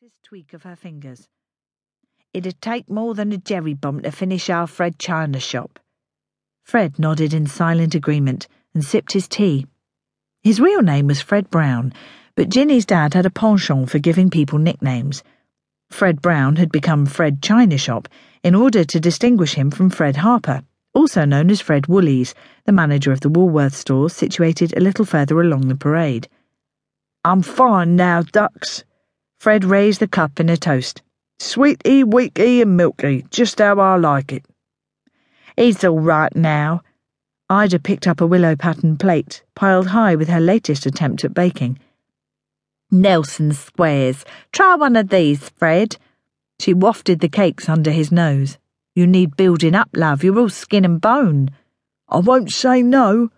slightest tweak of her fingers. It'd take more than a jerry bomb to finish our Fred China shop. Fred nodded in silent agreement and sipped his tea. His real name was Fred Brown, but Ginnie's dad had a penchant for giving people nicknames. Fred Brown had become Fred China Shop in order to distinguish him from Fred Harper, also known as Fred Woolies, the manager of the Woolworth stores situated a little further along the parade. I'm fine now, ducks, Fred raised the cup in a toast. Sweety, weaky, and milky, just how I like it. He's all right now. Ida picked up a willow pattern plate, piled high with her latest attempt at baking. Nelson squares. Try one of these, Fred. She wafted the cakes under his nose. You need building up, love. You're all skin and bone. I won't say no.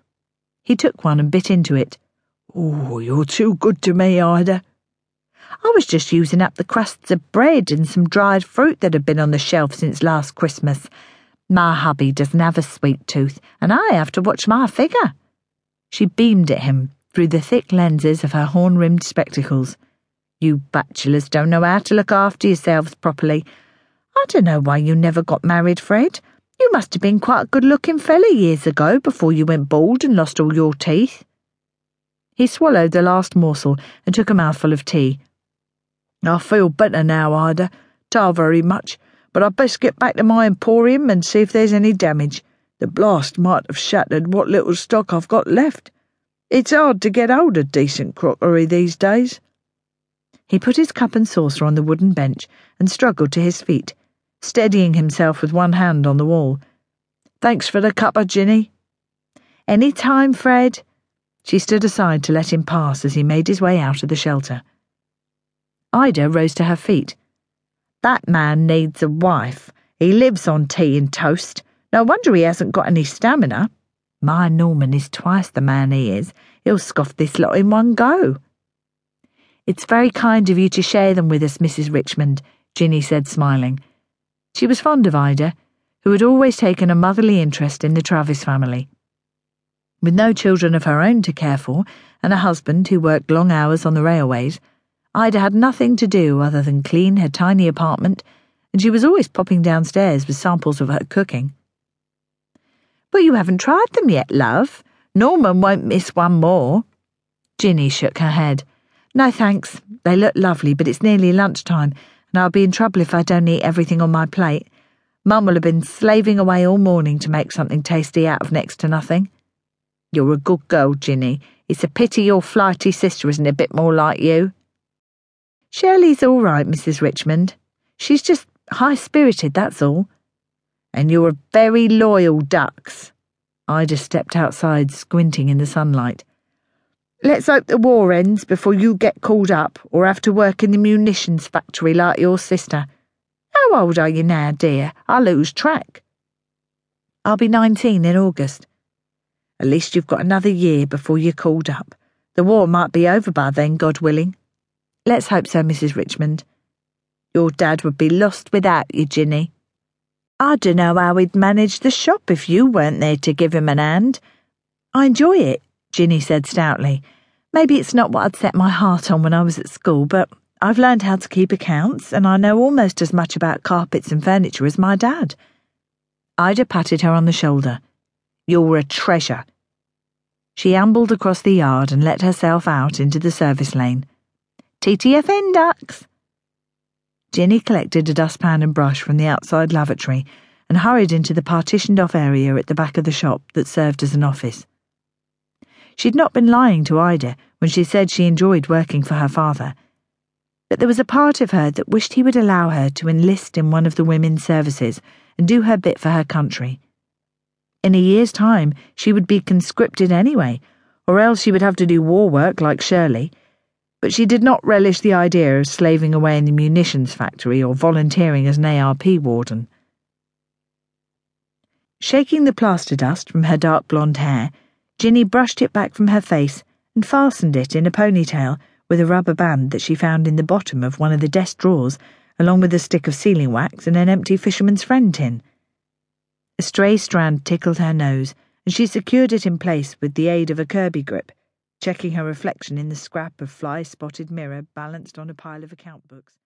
He took one and bit into it. Oh, you're too good to me, Ida. I was just using up the crusts of bread and some dried fruit that had been on the shelf since last Christmas. My hubby doesn't have a sweet tooth, and I have to watch my figure. She beamed at him through the thick lenses of her horn rimmed spectacles. You bachelors don't know how to look after yourselves properly. I don't know why you never got married, Fred. You must have been quite a good looking fella years ago before you went bald and lost all your teeth. He swallowed the last morsel and took a mouthful of tea. I feel better now, Ida. Tar very much, but I'd best get back to my emporium and see if there's any damage. The blast might have shattered what little stock I've got left. It's hard to get hold of decent crockery these days. He put his cup and saucer on the wooden bench and struggled to his feet, steadying himself with one hand on the wall. Thanks for the cuppa, Ginnie. Any time, Fred. She stood aside to let him pass as he made his way out of the shelter. Ida rose to her feet. That man needs a wife. He lives on tea and toast. No wonder he hasn't got any stamina. My Norman is twice the man he is. He'll scoff this lot in one go. It's very kind of you to share them with us, Mrs. Richmond, Ginnie said, smiling. She was fond of Ida, who had always taken a motherly interest in the Travis family. With no children of her own to care for, and a husband who worked long hours on the railways, Ida had nothing to do other than clean her tiny apartment, and she was always popping downstairs with samples of her cooking. But you haven't tried them yet, love. Norman won't miss one more. Ginnie shook her head. No thanks. They look lovely, but it's nearly lunchtime, and I'll be in trouble if I don't eat everything on my plate. Mum will have been slaving away all morning to make something tasty out of next to nothing. You're a good girl, Ginnie. It's a pity your flighty sister isn't a bit more like you. Shirley's all right, Mrs. Richmond. She's just high spirited, that's all. And you're a very loyal ducks. Ida stepped outside, squinting in the sunlight. Let's hope the war ends before you get called up or have to work in the munitions factory like your sister. How old are you now, dear? I lose track. I'll be nineteen in August. At least you've got another year before you're called up. The war might be over by then, God willing. Let's hope so, Mrs. Richmond. Your dad would be lost without you, Ginnie. I dunno how he'd manage the shop if you weren't there to give him an hand. I enjoy it, Ginnie said stoutly. Maybe it's not what I'd set my heart on when I was at school, but I've learned how to keep accounts, and I know almost as much about carpets and furniture as my dad. Ida patted her on the shoulder. You're a treasure. She ambled across the yard and let herself out into the service lane. TTFN ducks. Ginnie collected a dustpan and brush from the outside lavatory and hurried into the partitioned off area at the back of the shop that served as an office. She'd not been lying to Ida when she said she enjoyed working for her father, but there was a part of her that wished he would allow her to enlist in one of the women's services and do her bit for her country. In a year's time, she would be conscripted anyway, or else she would have to do war work like Shirley but she did not relish the idea of slaving away in the munitions factory or volunteering as an ARP warden. Shaking the plaster dust from her dark blonde hair, Ginnie brushed it back from her face and fastened it in a ponytail with a rubber band that she found in the bottom of one of the desk drawers, along with a stick of sealing wax and an empty fisherman's friend tin. A stray strand tickled her nose, and she secured it in place with the aid of a Kirby grip checking her reflection in the scrap of fly spotted mirror balanced on a pile of account books.